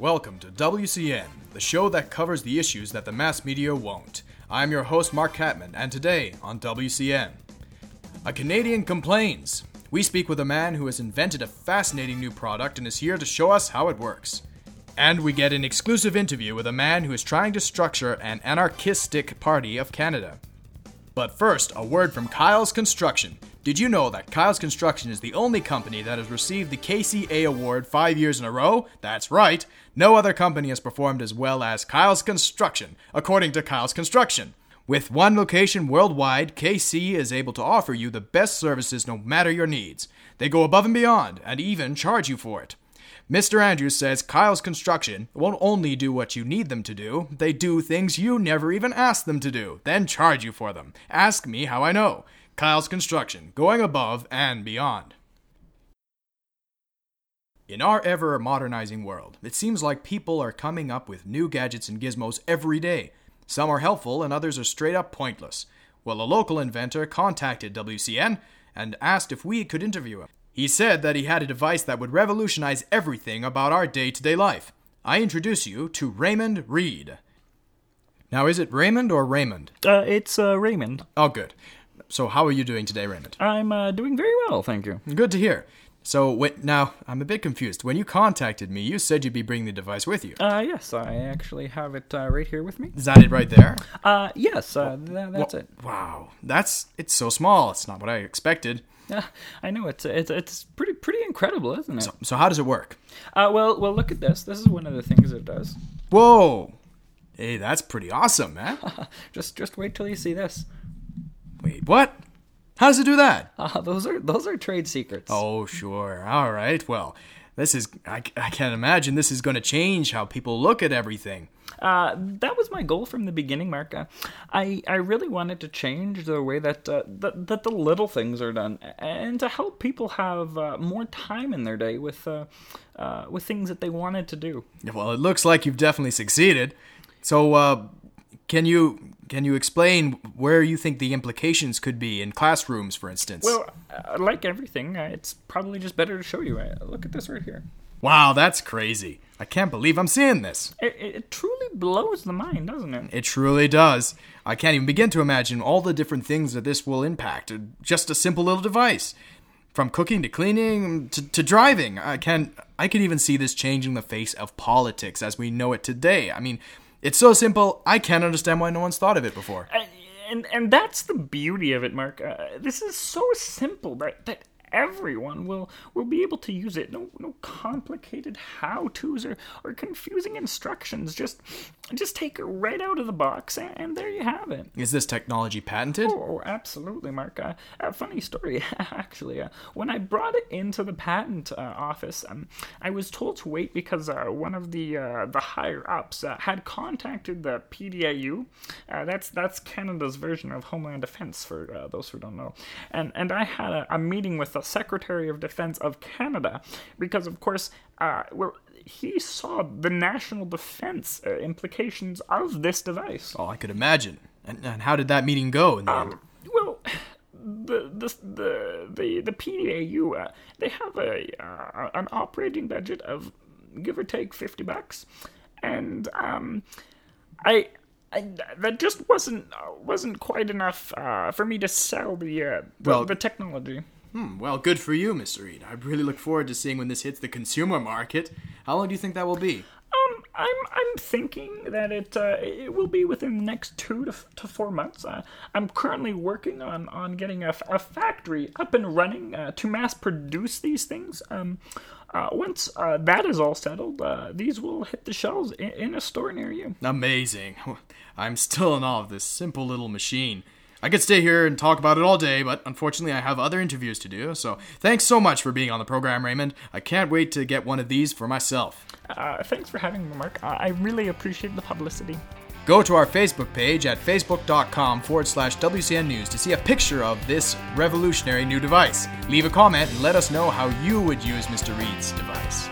Welcome to WCN, the show that covers the issues that the mass media won't. I'm your host, Mark Catman, and today on WCN, a Canadian complains. We speak with a man who has invented a fascinating new product and is here to show us how it works. And we get an exclusive interview with a man who is trying to structure an anarchistic party of Canada. But first, a word from Kyle's Construction. Did you know that Kyle's Construction is the only company that has received the KCA award five years in a row? That's right. No other company has performed as well as Kyle's Construction, according to Kyle's Construction. With one location worldwide, KC is able to offer you the best services no matter your needs. They go above and beyond and even charge you for it. Mr. Andrews says Kyle's Construction won't only do what you need them to do, they do things you never even asked them to do, then charge you for them. Ask me how I know. Kyle's Construction, going above and beyond. In our ever modernizing world, it seems like people are coming up with new gadgets and gizmos every day. Some are helpful and others are straight up pointless. Well, a local inventor contacted WCN and asked if we could interview him. He said that he had a device that would revolutionize everything about our day to day life. I introduce you to Raymond Reed. Now, is it Raymond or Raymond? Uh, it's uh, Raymond. Oh, good. So, how are you doing today, Raymond? I'm uh, doing very well, thank you. Good to hear. So, wait, now, I'm a bit confused. When you contacted me, you said you'd be bringing the device with you. Uh, yes, I actually have it uh, right here with me. Is that it right there? Uh, yes, uh, th- that's it. Wow. That's, it's so small. It's not what I expected. Uh, I know it's it's it's pretty pretty incredible, isn't it? So, how does it work? Uh, well, well, look at this. This is one of the things it does. Whoa. Hey, that's pretty awesome, man. Just just wait till you see this. Wait, what? How does it do that? Uh, those are those are trade secrets. Oh, sure. All right. Well, this is, I, I can't imagine this is going to change how people look at everything. Uh, that was my goal from the beginning, Mark. Uh, I I really wanted to change the way that uh, that, that the little things are done, and to help people have uh, more time in their day with uh, uh, with things that they wanted to do. Well, it looks like you've definitely succeeded. So, uh, can you can you explain where you think the implications could be in classrooms, for instance? Well, uh, like everything, uh, it's probably just better to show you. Uh, look at this right here. wow, that's crazy. I can't believe I'm seeing this. It, it truly blows the mind, doesn't it? It truly does. I can't even begin to imagine all the different things that this will impact. Just a simple little device. From cooking to cleaning to, to driving. I can I can even see this changing the face of politics as we know it today. I mean, it's so simple, I can't understand why no one's thought of it before. And and that's the beauty of it, Mark. Uh, this is so simple that everyone will will be able to use it. No no complicated how tos or, or confusing instructions. Just just take it right out of the box, and, and there you have it. Is this technology patented? Oh, absolutely, Mark. Uh, a funny story, actually. Uh, when I brought it into the patent uh, office, um, I was told to wait because uh, one of the uh, the higher ups uh, had contacted the PDAU. Uh, that's that's Canada's version of Homeland Defense for uh, those who don't know. And and I had a, a meeting with the Secretary of Defense of Canada because, of course, uh, he saw the national defense uh, implications of this device. Oh, I could imagine. And, and how did that meeting go in the end? Well, the the the the, the PDAU uh, they have a uh, an operating budget of give or take fifty bucks, and um, I. I, that just wasn't uh, wasn't quite enough uh, for me to sell the uh, the, Well- the technology. Hmm, well, good for you, Mr. Reed. I really look forward to seeing when this hits the consumer market. How long do you think that will be? Um, I'm I'm thinking that it uh, it will be within the next two to, to four months. Uh, I'm currently working on, on getting a, a factory up and running uh, to mass produce these things. Um, uh, once uh, that is all settled, uh, these will hit the shelves in, in a store near you. Amazing. I'm still in awe of this simple little machine. I could stay here and talk about it all day, but unfortunately I have other interviews to do, so thanks so much for being on the program, Raymond. I can't wait to get one of these for myself. Uh, thanks for having me, Mark. I really appreciate the publicity. Go to our Facebook page at facebook.com forward slash WCN News to see a picture of this revolutionary new device. Leave a comment and let us know how you would use Mr. Reed's device.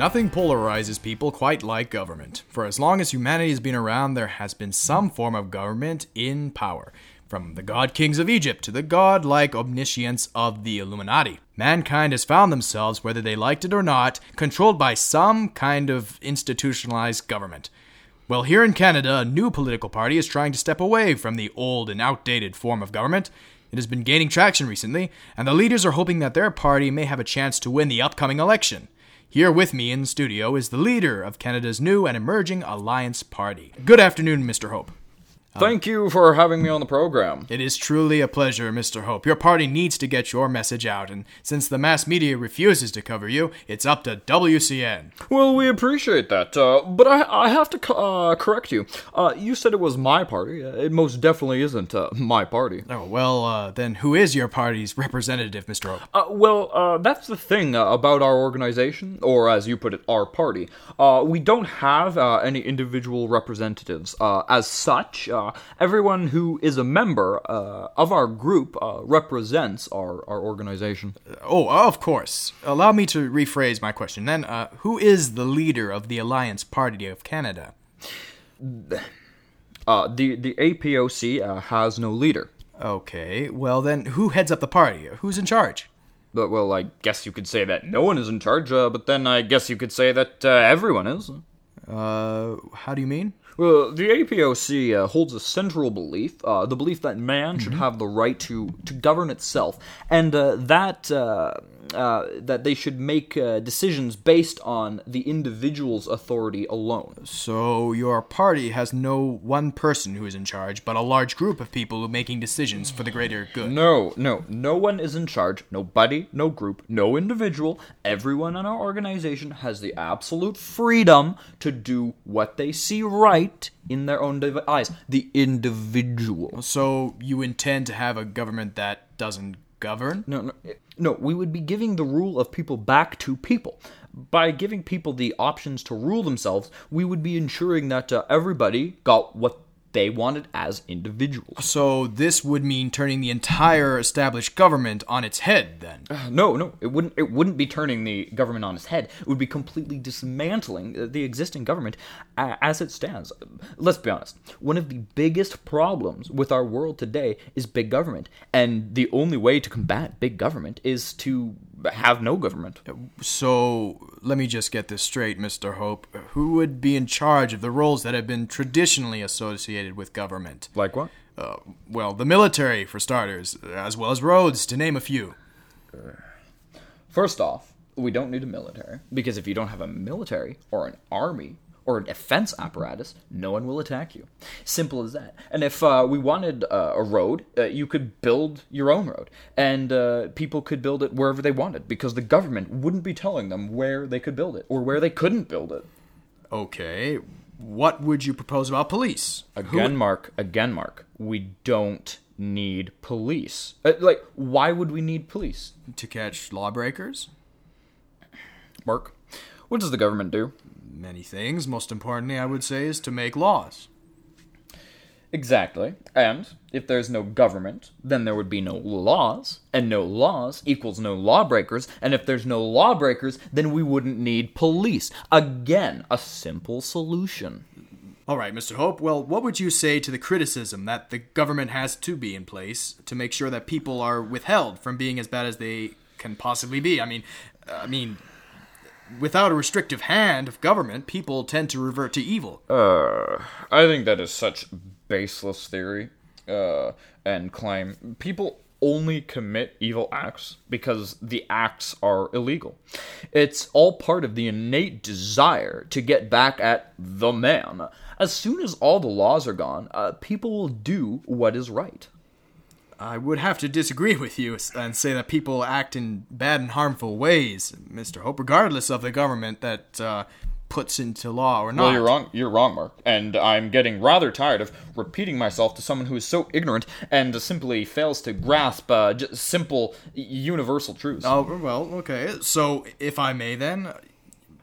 Nothing polarizes people quite like government. For as long as humanity has been around, there has been some form of government in power. From the god kings of Egypt to the god-like omniscience of the Illuminati. Mankind has found themselves, whether they liked it or not, controlled by some kind of institutionalized government. Well, here in Canada, a new political party is trying to step away from the old and outdated form of government. It has been gaining traction recently, and the leaders are hoping that their party may have a chance to win the upcoming election. Here with me in studio is the leader of Canada's new and emerging Alliance Party. Good afternoon, Mr. Hope. Thank you for having me on the program. It is truly a pleasure, Mr. Hope. Your party needs to get your message out, and since the mass media refuses to cover you, it's up to WCN. Well, we appreciate that, uh, but I, I have to co- uh, correct you. Uh, you said it was my party. It most definitely isn't uh, my party. Oh, well, uh, then who is your party's representative, Mr. Hope? Uh, well, uh, that's the thing about our organization, or as you put it, our party. Uh, we don't have uh, any individual representatives. Uh, as such, uh, everyone who is a member uh, of our group uh, represents our, our organization. Oh, of course. Allow me to rephrase my question then. Uh, who is the leader of the Alliance Party of Canada? Uh, the, the APOC uh, has no leader. Okay, well then, who heads up the party? Who's in charge? But, well, I guess you could say that no one is in charge, uh, but then I guess you could say that uh, everyone is. Uh, how do you mean? Well, the APOC uh, holds a central belief, uh, the belief that man should have the right to, to govern itself, and uh, that uh, uh, that they should make uh, decisions based on the individual's authority alone. So, your party has no one person who is in charge, but a large group of people making decisions for the greater good. No, no, no one is in charge. Nobody, no group, no individual. Everyone in our organization has the absolute freedom to do what they see right in their own div- eyes. The individual. So, you intend to have a government that doesn't govern? No, no, no. We would be giving the rule of people back to people. By giving people the options to rule themselves, we would be ensuring that uh, everybody got what they wanted as individuals. So, this would mean turning the entire established government on its head, then? No, no, it wouldn't. It wouldn't be turning the government on its head. It would be completely dismantling uh, the existing government uh, as it stands. Let's be honest. One of the biggest problems with our world today is big government, and the only way to combat big government is to have no government. So, let me just get this straight, Mr. Hope. Who would be in charge of the roles that have been traditionally associated with government? Like what? Uh, well, the military, for starters, as well as roads, to name a few. First off, we don't need a military because if you don't have a military or an army or a defense apparatus, no one will attack you. Simple as that. And if uh, we wanted uh, a road, uh, you could build your own road, and uh, people could build it wherever they wanted because the government wouldn't be telling them where they could build it or where they couldn't build it. Okay, what would you propose about police? Again, Mark. Again, Mark. We don't need police. Uh, like, why would we need police? To catch lawbreakers? Mark, what does the government do? Many things. Most importantly, I would say, is to make laws. Exactly. And if there's no government, then there would be no laws, and no laws equals no lawbreakers, and if there's no lawbreakers, then we wouldn't need police. Again, a simple solution. All right, Mr. Hope. Well, what would you say to the criticism that the government has to be in place to make sure that people are withheld from being as bad as they can possibly be? I mean, I mean, without a restrictive hand of government, people tend to revert to evil. Uh, I think that is such baseless theory uh, and claim. People only commit evil acts because the acts are illegal. It's all part of the innate desire to get back at the man. As soon as all the laws are gone, uh, people will do what is right. I would have to disagree with you and say that people act in bad and harmful ways, Mr. Hope, regardless of the government that uh, puts into law or not. Well, you're wrong. You're wrong, Mark. And I'm getting rather tired of repeating myself to someone who is so ignorant and simply fails to grasp uh, simple, universal truths. Oh, well, okay. So, if I may then,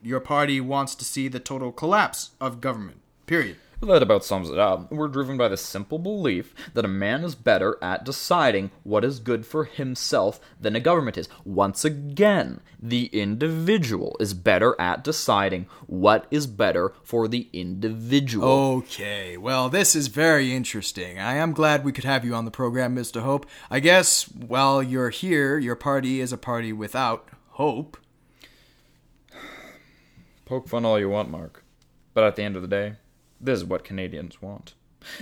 your party wants to see the total collapse of government. Period. That about sums it up. We're driven by the simple belief that a man is better at deciding what is good for himself than a government is. Once again, the individual is better at deciding what is better for the individual. Okay, well, this is very interesting. I am glad we could have you on the program, Mr. Hope. I guess while you're here, your party is a party without hope. Poke fun all you want, Mark. But at the end of the day, this is what Canadians want.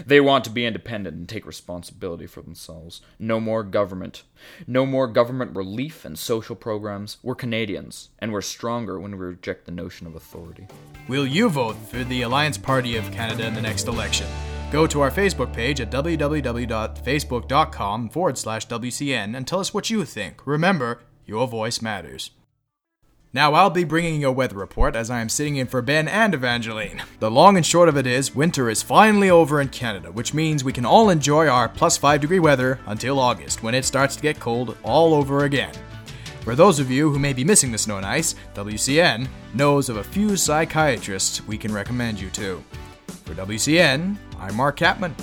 They want to be independent and take responsibility for themselves. No more government. No more government relief and social programs. We're Canadians, and we're stronger when we reject the notion of authority. Will you vote for the Alliance Party of Canada in the next election? Go to our Facebook page at www.facebook.com forward slash WCN and tell us what you think. Remember, your voice matters. Now I'll be bringing you a weather report as I am sitting in for Ben and Evangeline. The long and short of it is, winter is finally over in Canada, which means we can all enjoy our plus 5 degree weather until August when it starts to get cold all over again. For those of you who may be missing the snow and ice, WCN knows of a few psychiatrists we can recommend you to. For WCN, I'm Mark Catman.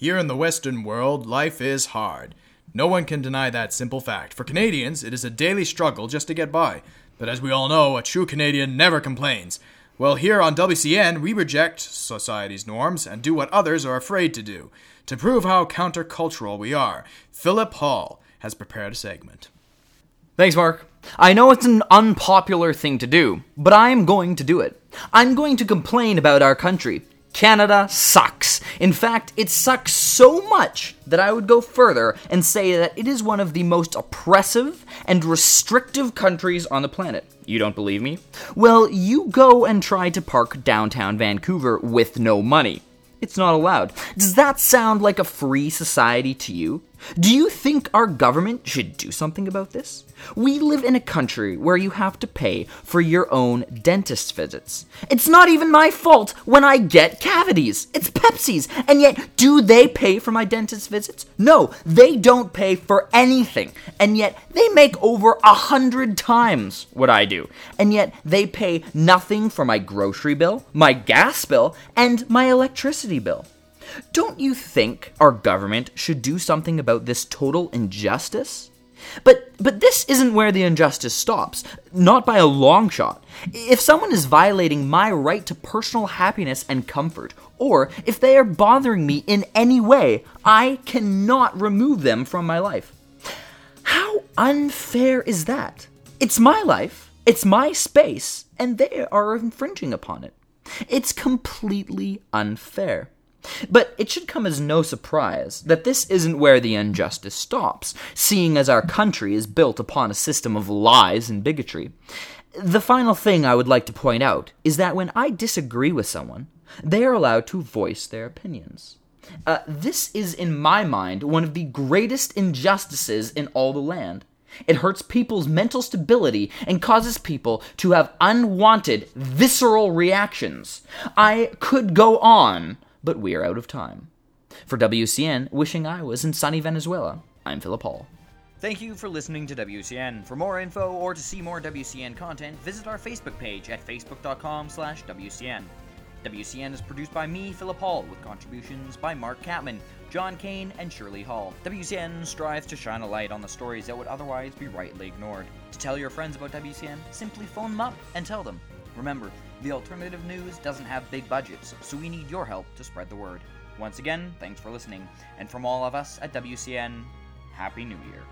Here in the Western world, life is hard. No one can deny that simple fact. For Canadians, it is a daily struggle just to get by. But as we all know, a true Canadian never complains. Well, here on WCN, we reject society's norms and do what others are afraid to do. To prove how countercultural we are, Philip Hall has prepared a segment. Thanks, Mark. I know it's an unpopular thing to do, but I'm going to do it. I'm going to complain about our country. Canada sucks. In fact, it sucks so much that I would go further and say that it is one of the most oppressive and restrictive countries on the planet. You don't believe me? Well, you go and try to park downtown Vancouver with no money. It's not allowed. Does that sound like a free society to you? Do you think our government should do something about this? We live in a country where you have to pay for your own dentist visits. It's not even my fault when I get cavities. It's Pepsi's. And yet, do they pay for my dentist visits? No, they don't pay for anything. And yet, they make over a hundred times what I do. And yet, they pay nothing for my grocery bill, my gas bill, and my electricity bill. Don't you think our government should do something about this total injustice? But but this isn't where the injustice stops, not by a long shot. If someone is violating my right to personal happiness and comfort, or if they are bothering me in any way, I cannot remove them from my life. How unfair is that? It's my life, it's my space, and they are infringing upon it. It's completely unfair. But it should come as no surprise that this isn't where the injustice stops, seeing as our country is built upon a system of lies and bigotry. The final thing I would like to point out is that when I disagree with someone, they are allowed to voice their opinions. Uh, this is, in my mind, one of the greatest injustices in all the land. It hurts people's mental stability and causes people to have unwanted, visceral reactions. I could go on, but we're out of time. For WCN, wishing I was in sunny Venezuela, I'm Philip Hall. Thank you for listening to WCN. For more info or to see more WCN content, visit our Facebook page at facebook.com slash WCN. WCN is produced by me, Philip Hall, with contributions by Mark Catman, John Kane, and Shirley Hall. WCN strives to shine a light on the stories that would otherwise be rightly ignored. To tell your friends about WCN, simply phone them up and tell them. Remember, the alternative news doesn't have big budgets, so we need your help to spread the word. Once again, thanks for listening, and from all of us at WCN, Happy New Year.